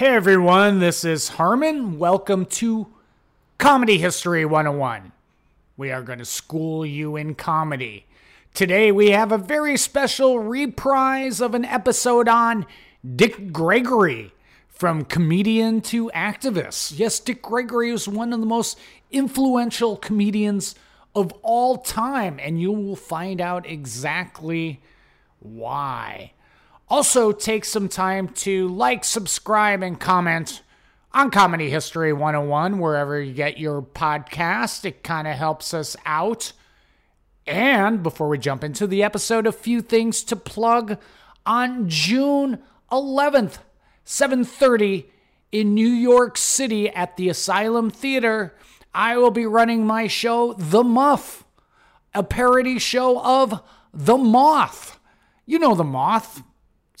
Hey everyone, this is Harmon. Welcome to Comedy History 101. We are going to school you in comedy. Today we have a very special reprise of an episode on Dick Gregory, from comedian to activist. Yes, Dick Gregory is one of the most influential comedians of all time, and you will find out exactly why. Also, take some time to like, subscribe, and comment on Comedy History 101, wherever you get your podcast. It kind of helps us out. And before we jump into the episode, a few things to plug. On June 11th, 7:30 in New York City at the Asylum Theater, I will be running my show The Muff, a parody show of The Moth. You know The Moth,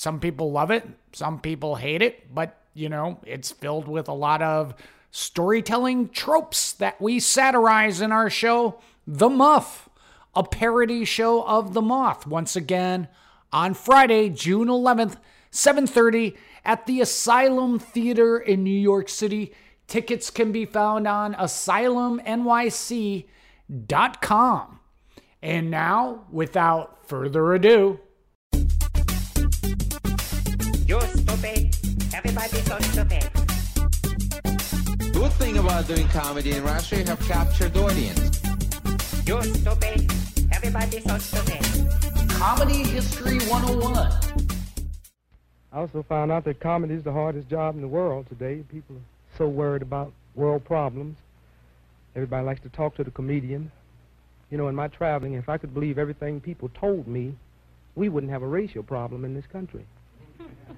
some people love it, some people hate it, but you know, it's filled with a lot of storytelling tropes that we satirize in our show, The Muff, a parody show of The Moth. Once again, on Friday, June 11th, 7:30 at the Asylum Theater in New York City. Tickets can be found on asylumnyc.com. And now, without further ado, stupid. Everybody's so stupid. Good thing about doing comedy in Russia, you have captured audience. You're stupid. Everybody's so stupid. Comedy History 101. I also found out that comedy is the hardest job in the world today. People are so worried about world problems. Everybody likes to talk to the comedian. You know, in my traveling, if I could believe everything people told me, we wouldn't have a racial problem in this country.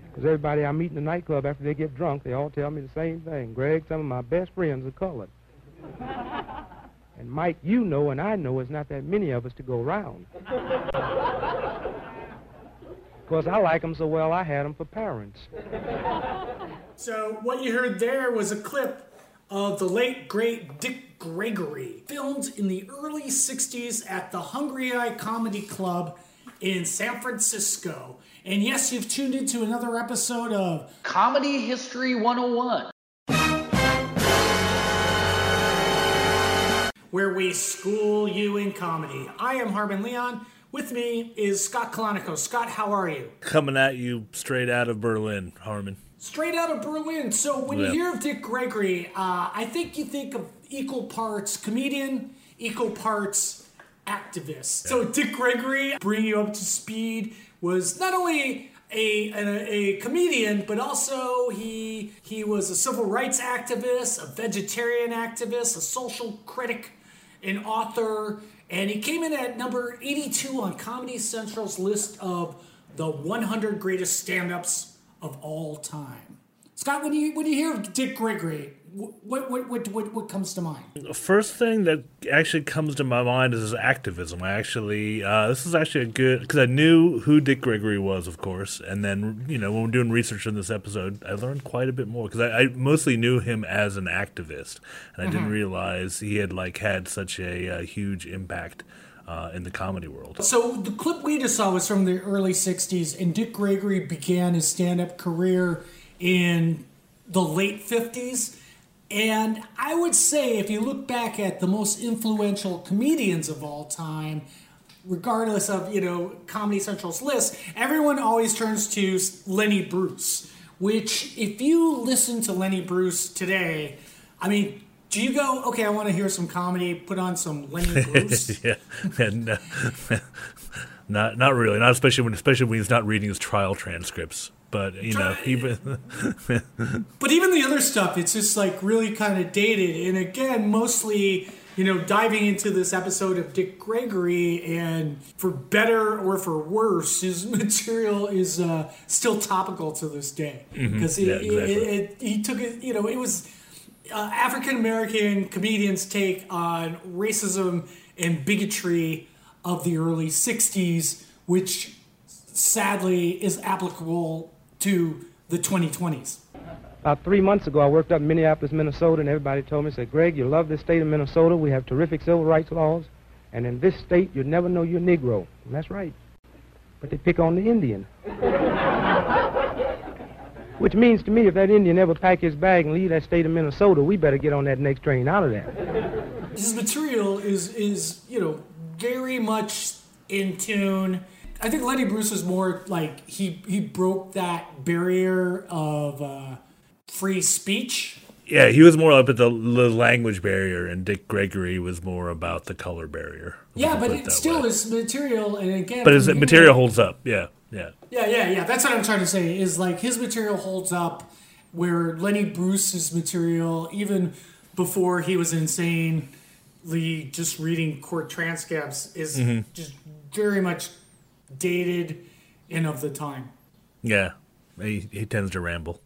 Because everybody I meet in the nightclub after they get drunk, they all tell me the same thing. Greg, some of my best friends are colored. and Mike, you know and I know it's not that many of us to go around. Because I like them so well, I had them for parents. So, what you heard there was a clip of the late, great Dick Gregory, filmed in the early 60s at the hungry i Comedy Club in San Francisco. And yes, you've tuned into another episode of Comedy History 101. Where we school you in comedy. I am Harmon Leon. With me is Scott Kalanico. Scott, how are you? coming at you straight out of Berlin, Harmon. Straight out of Berlin. So when you hear of Dick Gregory, uh, I think you think of equal parts comedian, equal parts activist. So Dick Gregory, bring you up to speed, was not only a, a, a comedian, but also he he was a civil rights activist, a vegetarian activist, a social critic, an author, and he came in at number 82 on Comedy Central's list of the 100 greatest stand-ups of all time. Scott, when you when you hear Dick Gregory, what what what what, what comes to mind? The first thing that actually comes to my mind is activism. I actually, uh, this is actually a good because I knew who Dick Gregory was, of course, and then you know when we're doing research in this episode, I learned quite a bit more because I, I mostly knew him as an activist, and I didn't realize he had like had such a, uh huge impact uh, in the comedy world. So the clip we just saw was from the early '60s, and Dick Gregory began his stand-up career in the late '50s. And I would say, if you look back at the most influential comedians of all time, regardless of you know Comedy Central's list, everyone always turns to Lenny Bruce. Which, if you listen to Lenny Bruce today, I mean, do you go, okay, I want to hear some comedy, put on some Lenny Bruce? yeah, and uh, not not really, not especially when especially when he's not reading his trial transcripts. But you know, even But even the other stuff, it's just like really kind of dated. And again, mostly, you know, diving into this episode of Dick Gregory, and for better or for worse, his material is uh, still topical to this day because Yeah, exactly. he took it. You know, it was uh, African American comedians' take on racism and bigotry of the early '60s, which sadly is applicable to the 2020s. About three months ago, I worked up in Minneapolis, Minnesota, and everybody told me, said, Greg, you love this state of Minnesota. We have terrific civil rights laws. And in this state, you'd never know you're Negro. And that's right. But they pick on the Indian. Which means to me, if that Indian ever pack his bag and leave that state of Minnesota, we better get on that next train out of there. his material is is you know very much in tune. I think Lenny Bruce is more like he he broke that barrier of uh, free speech. Yeah, he was more up at the, the language barrier, and Dick Gregory was more about the color barrier. Yeah, but it it still way. is material, and again, But his material here- holds up. Yeah, yeah. Yeah, yeah, yeah. That's what I'm trying to say. Is like his material holds up, where Lenny Bruce's material, even before he was insanely just reading court transcripts, is Mm-hmm. just very much dated and of the time. Yeah, he, he tends to ramble.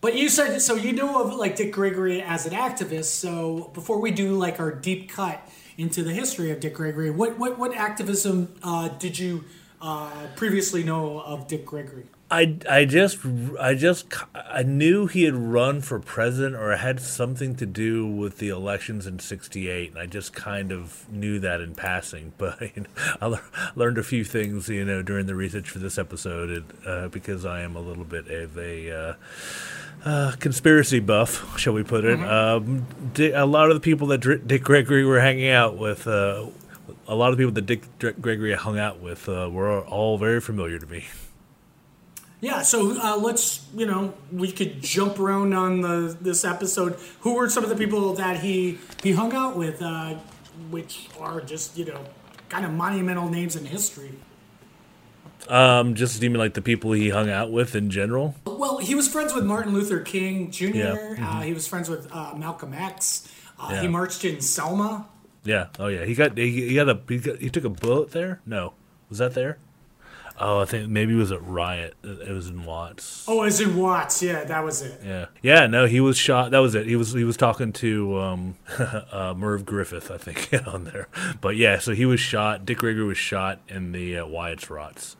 But you said so. You know of like Dick Gregory as an activist. So before we do like our deep cut into the history of Dick Gregory, what what what activism uh, did you uh, previously know of Dick Gregory? I, I just I just I knew he had run for president or had something to do with the elections in '68, and I just kind of knew that in passing. But you know, I lear- learned a few things, you know, during the research for this episode, and, uh, because I am a little bit of a uh, uh, conspiracy buff, shall we put it. Um, Di- a lot of the people that Dr- Dick Gregory were hanging out with. Uh, a lot of the people that Dick Gregory hung out with uh, were all very familiar to me. Yeah, so uh, let's you know we could jump around on the this episode. Who were some of the people that he he hung out with, uh, which are just you know kind of monumental names in history. Um, just even like the people he hung out with in general. Well, he was friends with Martin Luther King Jr. Yeah, Uh, he was friends with uh, Malcolm X. Uh, Yeah. He marched in Selma. Yeah. Oh yeah. He got he, he got a he, got, he took a bullet there. No, was that there? Oh, I think maybe it was at Riot. It was in Watts. Oh, it was in Watts. Yeah, that was it. Yeah. Yeah. No, he was shot. That was it. He was he was talking to um, uh, Merv Griffin, I think, on there. But yeah, so he was shot. Dick Gregory was shot in the uh, Wyatt's riots.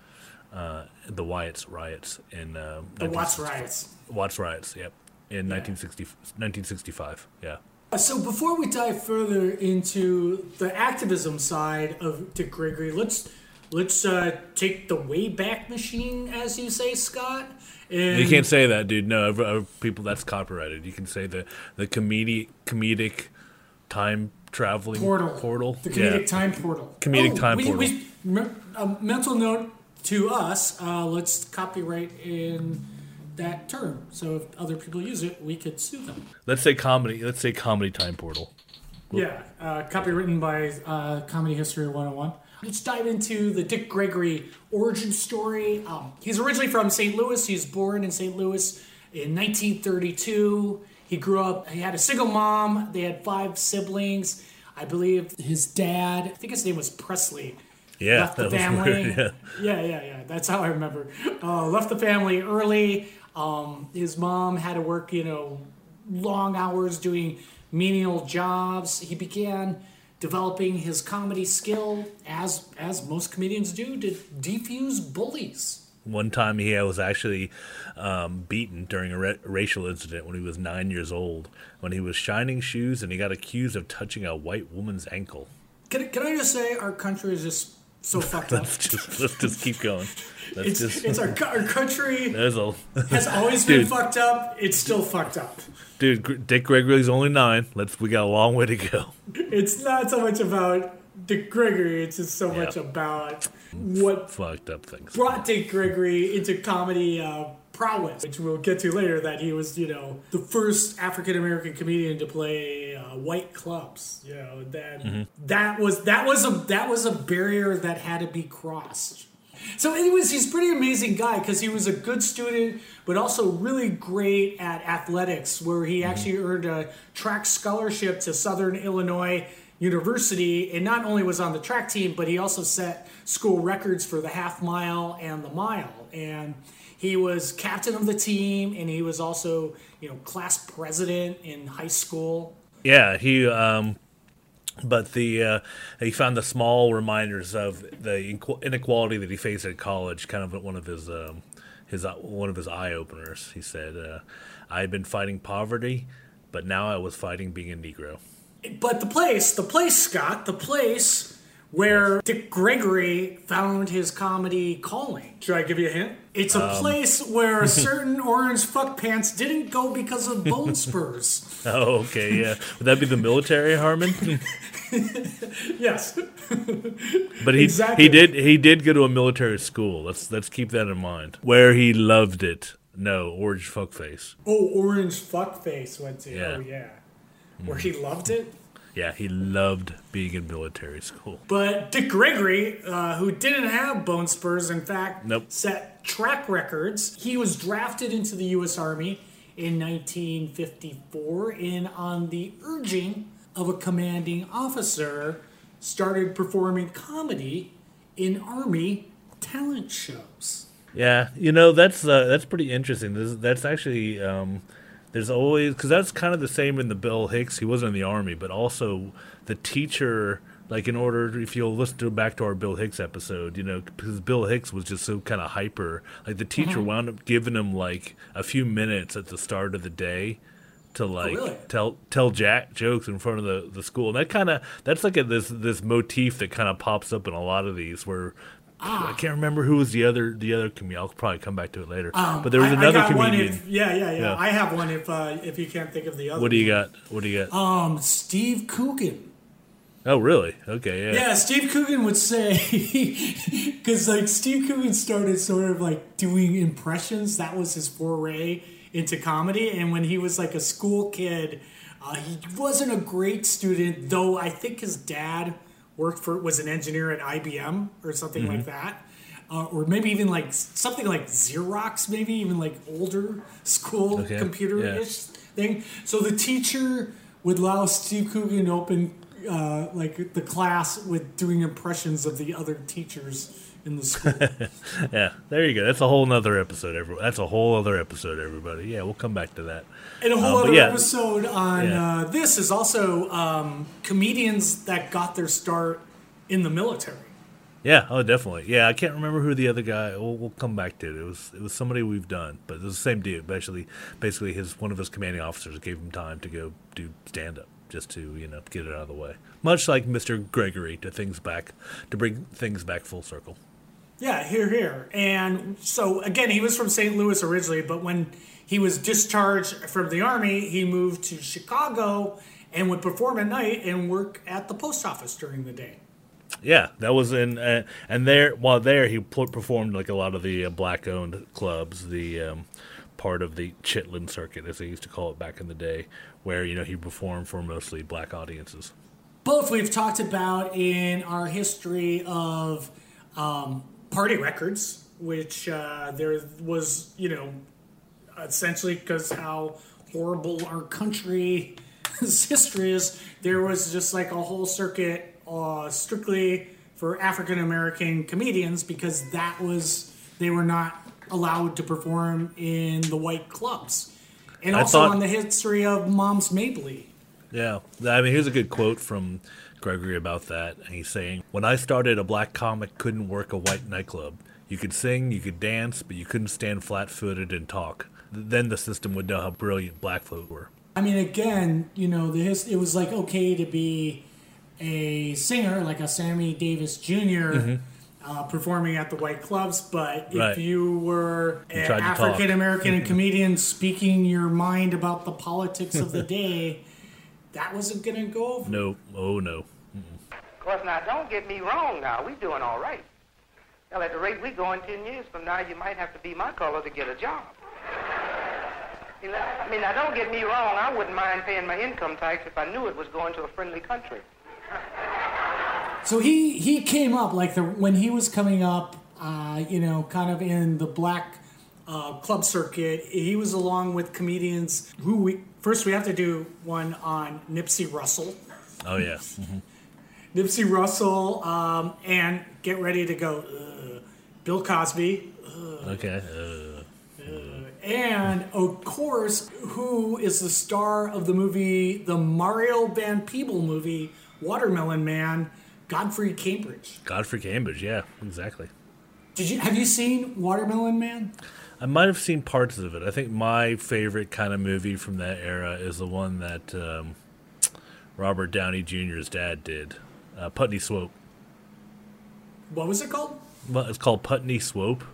Uh, the Wyatt's riots in uh, The 19 Watts riots. Watts riots. Yep. In 1960, 1965. Yeah. So before we dive further into the activism side of Dick Gregory, let's let's uh, take the Wayback Machine, as you say, Scott. And You can't say that, dude. No, uh, uh, people, that's copyrighted. You can say the the comedic comedic time traveling portal. portal. The comedic yeah. time portal. Comedic time we, portal. We, a mental note to us. Uh, let's copyright in that term. So if other people use it, we could sue them. Let's say comedy. Let's say comedy time portal. Yeah, uh, copywritten by uh, Comedy History 101. Let's dive into the Dick Gregory origin story. Um, he's originally from St. Louis. He was born in St. Louis in 1932. He grew up, he had a single mom. They had five siblings. I believe his dad, I think his name was Presley, Yeah, left the family. weird, yeah. yeah, yeah, yeah. That's how I remember. Uh, left the family early. Um, his mom had to work, you know, long hours doing menial jobs. He began developing his comedy skill as as most comedians do to defuse bullies. One time he was actually um, beaten during a ra- racial incident when he was nine years old. When he was shining shoes and he got accused of touching a white woman's ankle. Can, can I just say our country is just so fucked up. Let's just let's just keep going. Let's It's, just. it's our, our country there's a has always been Dude. fucked up. It's still fucked up. dude. Dick Gregory's only nine. Let's. We got a long way to go. It's not so much about Dick Gregory. It's just so much about what Fucked up things. brought Dick Gregory into comedy uh, prowess, which we'll get to later. That he was, you know, the first African American comedian to play uh, white clubs. You know that that was that was a that was a barrier that had to be crossed. So, anyways, he's a pretty amazing guy because he was a good student, but also really great at athletics, where he actually earned a track scholarship to Southern Illinois University, and not only was on the track team, but he also set school records for the half mile and the mile. And he was captain of the team, and he was also, you know, class president in high school. Yeah, he. Um, but the uh, he found the small reminders of the inequality that he faced at college. Kind of one of his um, his uh, one of his eye openers. He said, uh, "I had been fighting poverty, but now I was fighting being a Negro." But the place, the place, Scott, the place where Dick Gregory found his comedy calling. Should I give you a hint? It's a um, place where a certain orange fuck pants didn't go because of bone spurs. Oh, okay, yeah. Would that be the military, Harmon? Yes. But he Exactly. he did he did go to a military school. Let's let's keep that in mind. Where he loved it. No, orange fuckface. Oh, orange fuck face went to. Yeah. Oh, yeah. Where he loved it. Yeah, he loved being in military school. But Dick Gregory, uh, who didn't have bone spurs, in fact, Nope. set track records. He was drafted into the U.S. Army in 1954, and on the urging of a commanding officer, started performing comedy in Army talent shows. Yeah, you know that's uh, that's pretty interesting. This, that's actually um, there's always because that's kind of the same in the Bill Hicks. He wasn't in the army, but also the teacher. Like in order, if you'll listen to back to our Bill Hicks episode, you know, because Bill Hicks was just so kind of hyper. Like the teacher mm-hmm. wound up giving him like a few minutes at the start of the day to oh, like really? tell tell Jack jokes in front of the, the school. And that kind of that's like a, this this motif that kind of pops up in a lot of these where I can't remember who was the other the other comedian. I'll probably come back to it later. but there was Um, I- I another one comedian. if- yeah, yeah, yeah, Yeah. I have one if uh, if you can't think of the other. what do you got? What do you got? Um, Steve Coogan. oh, really? Okay, yeah. Yeah, Steve Coogan would say because like Steve Coogan started sort of like doing impressions. That was his foray into comedy, and when he was like a school kid, uh, he wasn't a great student. Though I think his dad worked for was an engineer at IBM or something like Mm-hmm. that. Uh, or maybe even like something like Xerox, maybe even like older school Okay, computer ish thing. So the teacher would allow Steve Coogan to open uh, like the class with doing impressions of the other teachers in the school. Yeah, there you go. That's a whole other episode. Every that's a whole other episode. Everybody, yeah, we'll come back to that. And a whole but other yeah. episode on Yeah. uh, this is also um, comedians that got their start in the military. Yeah, oh, definitely. Yeah, I can't remember who the other guy. We'll, we'll come back to it. It was it was somebody we've done, but it was the same dude. Basically, basically, his one of his commanding officers gave him time to go do stand up, just to you know get it out of the way. Much like Mister Gregory, to things back, to bring things back full circle. Yeah, here, here. And so, again, he was from St. Louis originally, but when he was discharged from the Army, he moved to Chicago and would perform at night and work at the post office during the day. Yeah, that was in, uh, and there while there he performed like a lot of the uh, black-owned clubs, the um, part of the Chitlin circuit, as they used to call it back in the day, where you know he performed for mostly black audiences. Both we've talked about in our history of um, party records, which uh, there was, you know, essentially because how horrible our country's history is, there was just like a whole circuit uh, strictly for African American comedians because that was, they were not allowed to perform in the white clubs. And I also thought- on the history of Moms Mabley. Yeah, I mean, here's a good quote from Gregory about that. He's saying, "When I started, a black comic couldn't work a white nightclub. You could sing, you could dance, but you couldn't stand flat-footed and talk. Then the system would know how brilliant black folk were." I mean, again, you know, the his, it was like okay to be a singer, like a Sammy Davis junior uh, performing at the white clubs, but if Mm-hmm. You were an tried to talk. African American comedian speaking your mind about the politics of the day, that wasn't going to go over. No, oh no. Of course, now, don't get me wrong now. we're doing all right. Well, at the rate we're going 10 years from now, you might have to be my color to get a job. You know, I mean, now, don't get me wrong. I wouldn't mind paying my income tax if I knew it was going to a friendly country. So he he came up like the when he was coming up, uh, you know, kind of in the black uh, club circuit. He was along with comedians who we first we have to do one on Nipsey Russell. Oh yeah. Nipsey Russell, um, and get ready to go. Uh, Bill Cosby, Okay. Uh, and of course, who is the star of the movie, the Mario Van Peebles movie, Watermelon Man, Godfrey Cambridge. Godfrey Cambridge. Yeah, exactly. Did you have you seen Watermelon Man? I might have seen parts of it. I think my favorite kind of movie from that era is the one that um, Robert Downey Jr.'s dad did, uh, Putney Swope. What was it called? Well, it's called Putney Swope.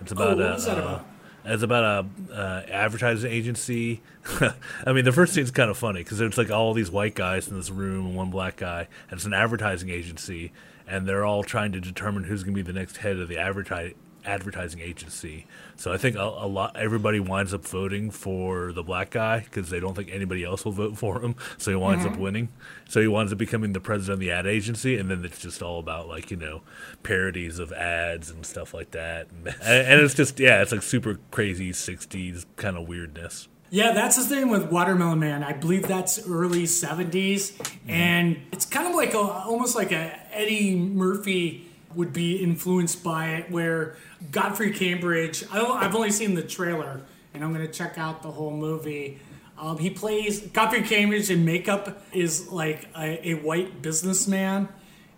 It's about what a, was that uh, about? It's about a uh, advertising agency. I mean, the first scene's kind of funny because it's like all these white guys in this room and one black guy, and it's an advertising agency, and they're all trying to determine who's going to be the next head of the advertising advertising agency. So I think a, a lot everybody winds up voting for the black guy because they don't think anybody else will vote for him. So he winds up mm-hmm. winning. So he winds up becoming the president of the ad agency, and then it's just all about like you know parodies of ads and stuff like that. And, and it's just yeah, it's like super crazy '60s kind of weirdness. Yeah, that's the thing with Watermelon Man. I believe that's early '70s, mm-hmm. and it's kind of like a almost like a Eddie Murphy would be influenced by it, where Godfrey Cambridge. I don't, I've only seen the trailer, and I'm going to check out the whole movie. Um, he plays Godfrey Cambridge in makeup is like a, a white businessman,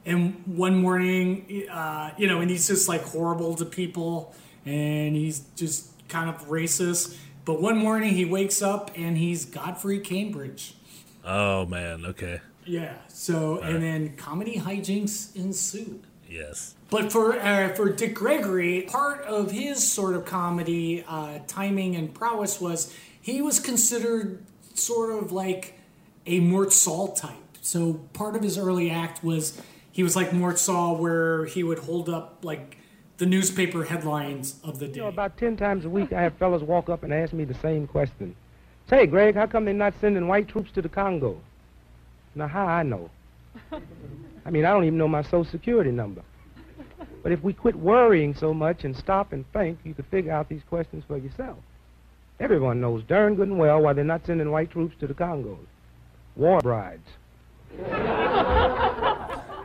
and one morning, uh, you know, and he's just like horrible to people, and he's just kind of racist. But one morning he wakes up and he's Godfrey Cambridge. Oh man, okay, Yeah. So and then comedy hijinks ensue. Yes, But for uh, for Dick Gregory, part of his sort of comedy uh, timing and prowess was he was considered sort of like a Mort Sahl type. So part of his early act was he was like Mort Sahl, where he would hold up like the newspaper headlines of the day. You know, about ten times a week, I have fellas walk up and ask me the same question. Say, Greg, how come they're not sending white troops to the Congo? Now, how I know? I mean, I don't even know my social security number. But if we quit worrying so much and stop and think, you could figure out these questions for yourself. Everyone knows darn good and well why they're not sending white troops to the Congos. War brides.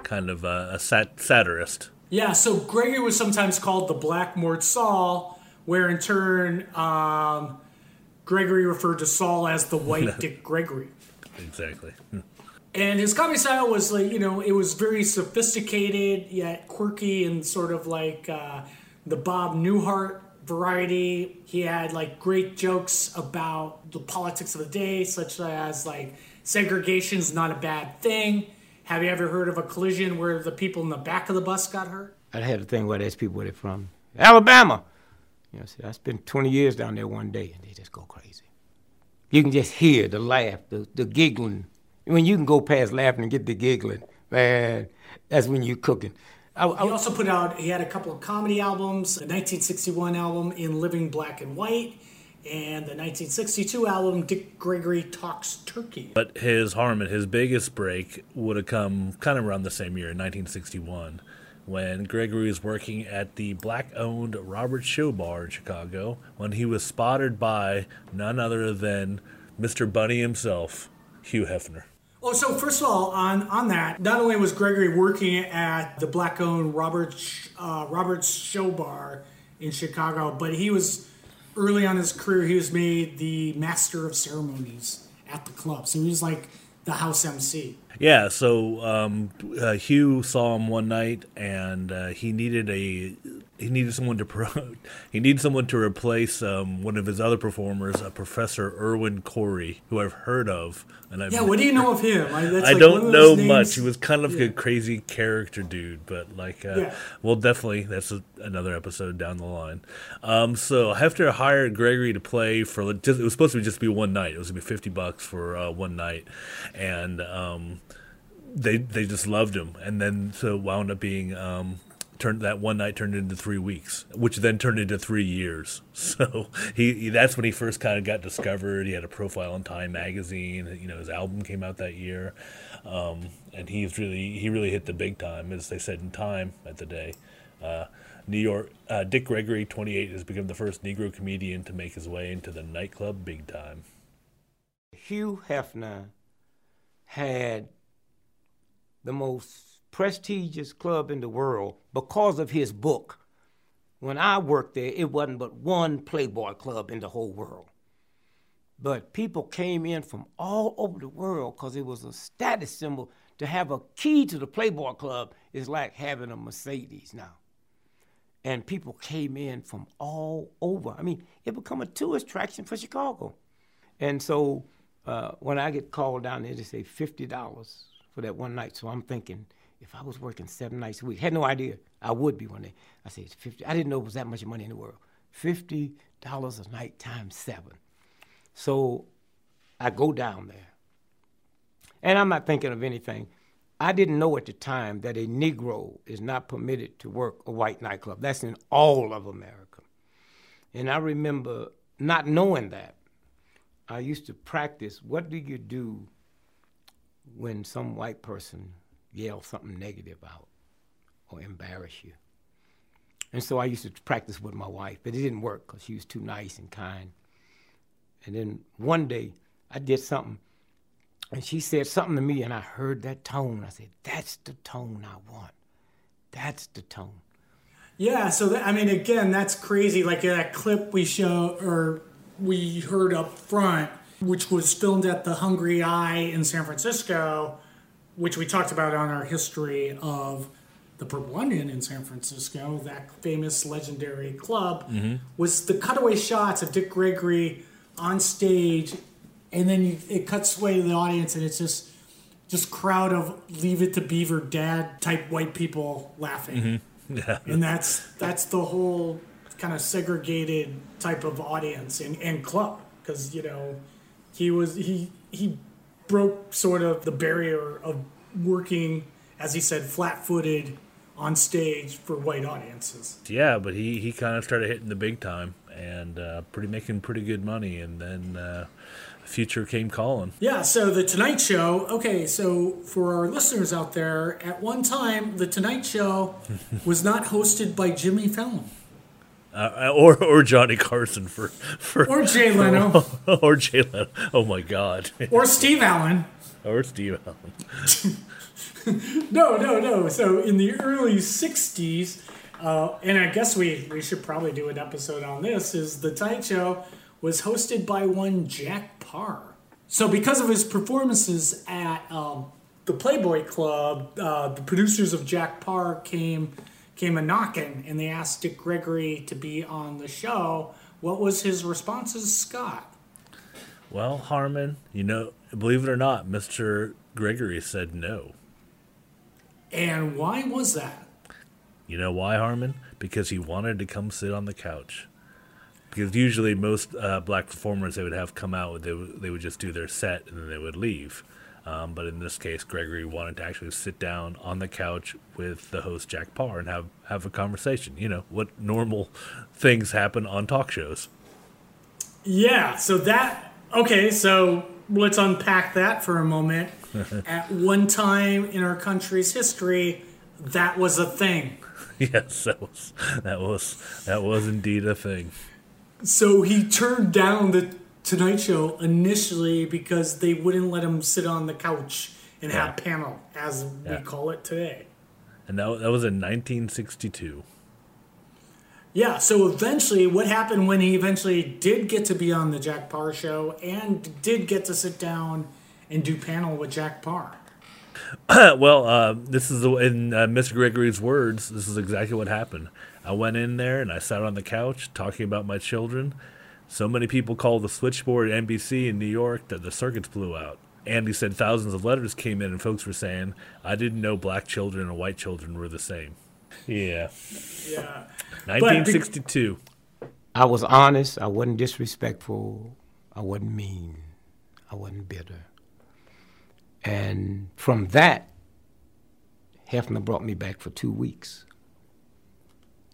kind of uh, a sat- satirist. Yeah, so Gregory was sometimes called the Black Mort Sahl, where in turn um, Gregory referred to Sahl as the White Dick Gregory. Exactly. And his comedy style was like, you know, it was very sophisticated yet quirky and sort of like uh, the Bob Newhart variety. He had like great jokes about the politics of the day, such as like segregation's not a bad thing. Have you ever heard of a collision where the people in the back of the bus got hurt? I had a thing where there's people where they're from. Alabama. You know, see, I spent 20 years down there one day, and they just go crazy. You can just hear the laugh, the, the giggling. When you can go past laughing and get to giggling, man, that's when you're cooking. I, I, He also put out, he had a couple of comedy albums, the 1961 album In Living Black and White, and the 1962 album Dick Gregory Talks Turkey. But his Harmon, his biggest break would have come kind of around the same year, in 1961, when Gregory was working at the black-owned Robert Show Bar in Chicago, when he was spotted by none other than Mr. Bunny himself, Hugh Hefner. Oh, so first of all, on on that, not only was Gregory working at the black-owned Roberts uh, Roberts Show Bar in Chicago, but he was early on his career. He was made the master of ceremonies at the club, so he was like the house MC. Yeah, so um, uh, Hugh saw him one night, and uh, he needed a he needed someone to pro- he needed someone to replace um, one of his other performers, a Professor Irwin Corey, who I've heard of. And I've Yeah, what do you know of him? I, that's I like don't know those much. He was kind of Yeah. a crazy character dude, but like, uh, Yeah. well, definitely that's a, another episode down the line. Um, so Hefner hired Gregory to play for just, it was supposed to be just be one night. It was gonna be fifty bucks for uh, one night, and um, they they just loved him, and then so it wound up being. Um, Turned that one night turned into three weeks, which then turned into three years. So he, he that's when he first kind of got discovered. He had a profile in Time magazine. You know, his album came out that year, um, and he's really he really hit the big time, as they said in Time at the day. Uh, New York, uh, Dick Gregory, 28, has become the first Negro comedian to make his way into the nightclub big time. Hugh Hefner had the most prestigious club in the world because of his book. When I worked there, it wasn't but one Playboy club in the whole world. But people came in from all over the world because it was a status symbol. To have a key to the Playboy club is like having a Mercedes now. And people came in from all over. I mean, it became a tourist attraction for Chicago. And so uh, when I get called down there, they say fifty dollars for that one night. So I'm thinking, if I was working seven nights a week, had no idea I would be one day. I said, 50. I didn't know it was that much money in the world. $50 a night times seven. So I go down there. And I'm not thinking of anything. I didn't know at the time that a Negro is not permitted to work a white nightclub. That's in all of America. And I remember not knowing that. I used to practice what do you do when some white person yells something negative out or embarrass you? And so I used to practice with my wife, but it didn't work because she was too nice and kind. And then one day I did something, and she said something to me, and I heard that tone. I said, That's the tone I want. That's the tone. Yeah, so that, I mean, again, that's crazy. Like that clip we show or we heard up front, which was filmed at the hungry i in San Francisco, which we talked about on our history of the Purple Onion in San Francisco, that famous legendary club, mm-hmm. was the cutaway shots of Dick Gregory on stage, and then you, it cuts away to the audience, and it's just just crowd of Leave It to Beaver dad type white people laughing. Mm-hmm. Yeah. and that's that's the whole kind of segregated type of audience and, and club because you know he was he he broke sort of the barrier of working as he said flat-footed on stage for white audiences Yeah, but he, he kind of started hitting the big time and uh, pretty making pretty good money, and then uh, future came calling. yeah so the tonight show okay so for our listeners out there at one time the tonight show was not hosted by jimmy fallon Uh, or or Johnny Carson for for or jay leno or Jay Leno. Oh my God. or steve allen or Steve Allen. No, no, no. So in the early '60s, uh, and I guess we we should probably do an episode on this. Is the Tonight Show was hosted by one Jack Paar. So because of his performances at um, the Playboy Club, uh, the producers of Jack Paar came came a knocking, and they asked Dick Gregory to be on the show. What was his responses, Scott? Well, Harmon, you know, believe it or not, Mister Gregory said no. And why was that? You know why, Harmon? Because he wanted to come sit on the couch. Because usually most uh, black performers they would have come out, they would, they would just do their set and then they would leave. Um, but in this case, Gregory wanted to actually sit down on the couch with the host Jack Paar and have have a conversation. You know what normal things happen on talk shows. Yeah, so that okay, so let's unpack that for a moment. At one time in our country's history, that was a thing. yes, that was that was that was indeed a thing. So he turned down the Tonight Show initially because they wouldn't let him sit on the couch and have panel, as we Yeah. call it today. And that, that was in 1962. Yeah, so eventually, what happened when he eventually did get to be on the Jack Paar show and did get to sit down and do panel with Jack Paar? well, uh, this is the, in uh, Mr. Gregory's words. This is exactly what happened. I went in there and I sat on the couch talking about my children. So many people called the switchboard at NBC in New York that the circuits blew out. Andy said thousands of letters came in and folks were saying, I didn't know black children and white children were the same. Yeah. Yeah. 1962. I was honest. I wasn't disrespectful. I wasn't mean. I wasn't bitter. And from that, Hefner brought me back for two weeks.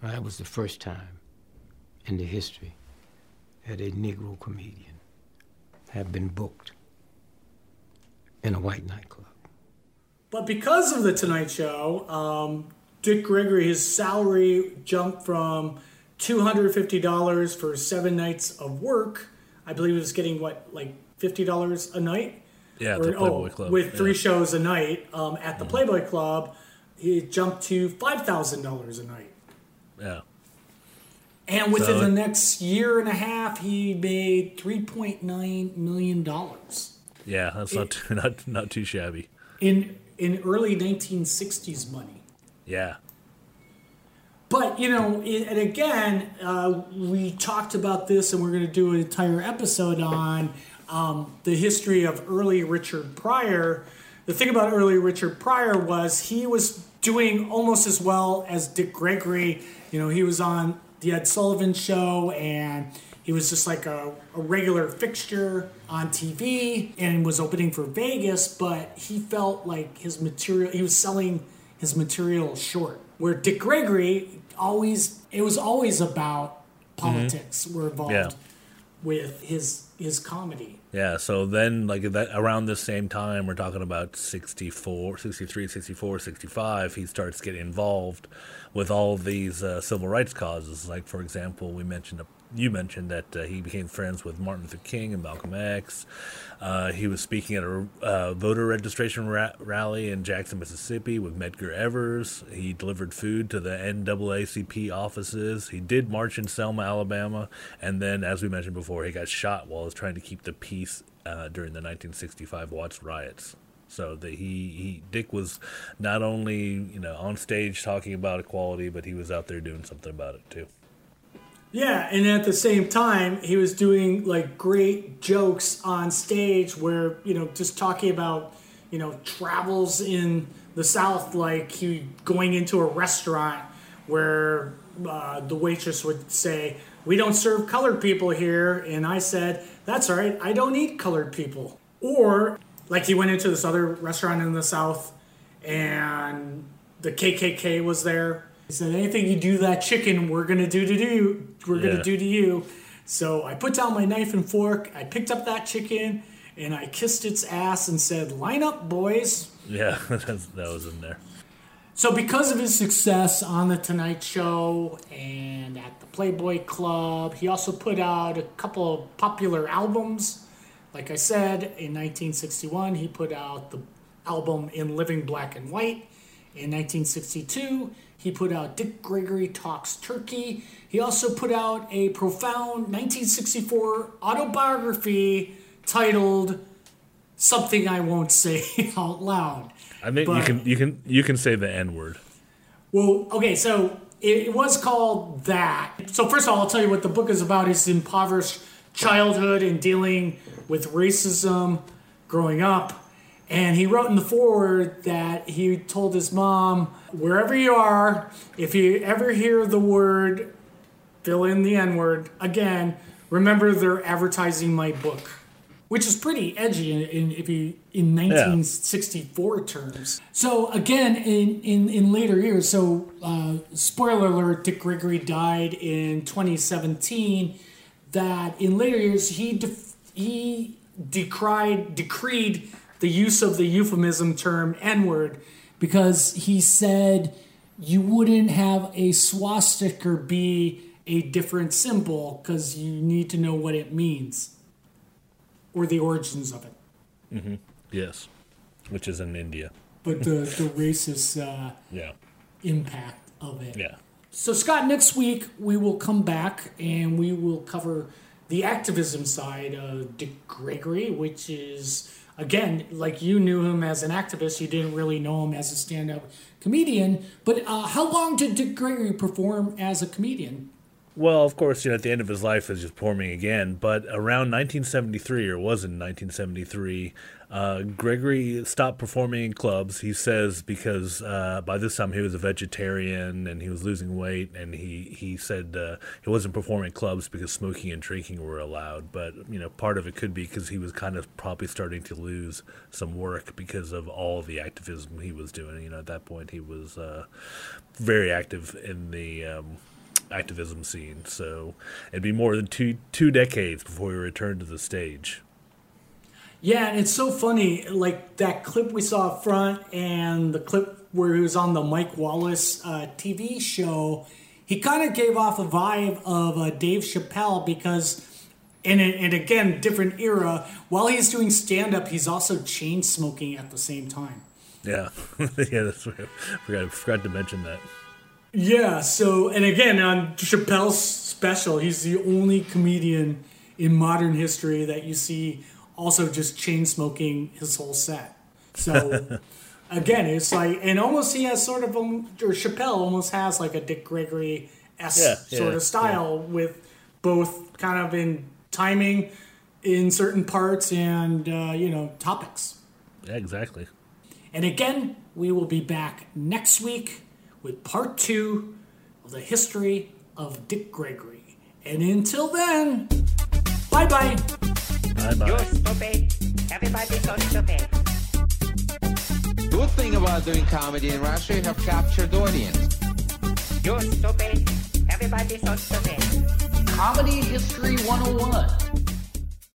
That was the first time in the history that a Negro comedian have been booked in a white nightclub. But because of the Tonight Show, um, Dick Gregory, his salary jumped from two hundred fifty dollars for seven nights of work. I believe he was getting what, like fifty dollars a night. Yeah, Or- the Playboy oh, Club. with yeah. three shows a night um, at the Playboy Club. He jumped to five thousand dollars a night. Yeah. And within So- the next year and a half, he made three point nine million dollars Yeah, that's not too, not not too shabby. in in early nineteen sixties money. Yeah. But you know, it, and again, uh, we talked about this, and we're going to do an entire episode on um, the history of early Richard Pryor. the thing about early Richard Pryor was he was doing almost as well as Dick Gregory. You know, he was on the Ed Sullivan Show and he was just like a, a regular fixture on TV and was opening for Vegas, but he felt like his material, he was selling his material short. Where Dick Gregory always, it was always about mm-hmm. politics were involved Yeah. with his his comedy. Yeah, so then like that around the same time we're talking about 64, 63, 64, 65, he starts getting involved with all these uh, civil rights causes. Like for example, we mentioned you mentioned that uh, he became friends with Martin Luther King and Malcolm X. Uh, he was speaking at a uh, voter registration ra- rally in Jackson, Mississippi with Medgar Evers. He delivered food to the NAACP offices. He did march in Selma, Alabama. And then, as we mentioned before, he got shot while he was trying to keep the peace uh, during the 1965 Watts riots. So that he, he Dick was not only you know on stage talking about equality, but he was out there doing something about it too. Yeah, and at the same time, he was doing like great jokes on stage where, you know, just talking about, you know, travels in the South, like he going into a restaurant where uh, the waitress would say, We don't serve colored people here. And I said, That's all right, I don't eat colored people. Or like he went into this other restaurant in the South and the KKK was there. He said, "Anything you do that chicken, we're gonna do to do. We're Yeah. gonna do to you." So I put down my knife and fork. I picked up that chicken and I kissed its ass and said, "Line up, boys." Yeah, that's, that was in there. So because of his success on the Tonight Show and at the Playboy Club, he also put out a couple of popular albums. Like I said, in 1961, he put out the album In Living Black and White. In 1962, he put out Dick Gregory Talks Turkey. He also put out a profound 1964 autobiography titled Something I Won't Say Out Loud. I think you can you can you can say the N word. Well, okay, so it, it was called that. So first of all, I'll tell you what the book is about. It's impoverished childhood and dealing with racism growing up. And he wrote in the foreword that he told his mom, wherever you are, if you ever hear the word, fill in the N word again, remember they're advertising my book. Which is pretty edgy in, in if you in 1964 terms. So again, in, in, in later years, so uh, spoiler alert, Dick Gregory died in 2017. That in later years he def- he decried decreed the use of the euphemism term N-word because he said you wouldn't have a swastika be a different symbol because you need to know what it means or the origins of it. Yes, which is in India. But the, the racist uh, Yeah, impact of it. yeah. So, Scott, next week we will come back and we will cover the activism side of Dick Gregory, which is, again, like you knew him as an activist, you didn't really know him as a stand up comedian. But uh, how long did Dick Gregory perform as a comedian? Well, of course, you know, at the end of his life, is just performing again. But around 1973, or was in 1973, uh, Gregory stopped performing in clubs. He says because uh, by this time he was a vegetarian and he was losing weight, and he he said uh, he wasn't performing in clubs because smoking and drinking were allowed. But you know, part of it could be because he was kind of probably starting to lose some work because of all the activism he was doing. You know, at that point he was uh, very active in the. Um, activism scene. So it'd be more than two two decades before he returned to the stage. Yeah, and it's so funny, like that clip we saw up front and the clip where he was on the Mike Wallace uh, TV show. He kind of gave off a vibe of uh, Dave Chappelle because, in a, and again, different era. While he's doing stand up, he's also chain smoking at the same time. Yeah, yeah, that's right. Forgot forgot to mention that. Yeah, so, and again, on Chappelle's special, he's the only comedian in modern history that you see also just chain smoking his whole set. So, again, it's like, and almost he has sort of, um, or Chappelle almost has like a Dick Gregory s Yeah, sort yeah, of style with both kind of in timing in certain parts and, uh, you know, topics. Yeah, exactly. And again, we will be back next week with part two of the history of Dick Gregory. And until then, bye bye. Bye bye. You're stupid. Everybody's so stupid. Good thing about doing comedy in Russia, you have captured audience. You're stupid. Everybody's so stupid. Comedy History 101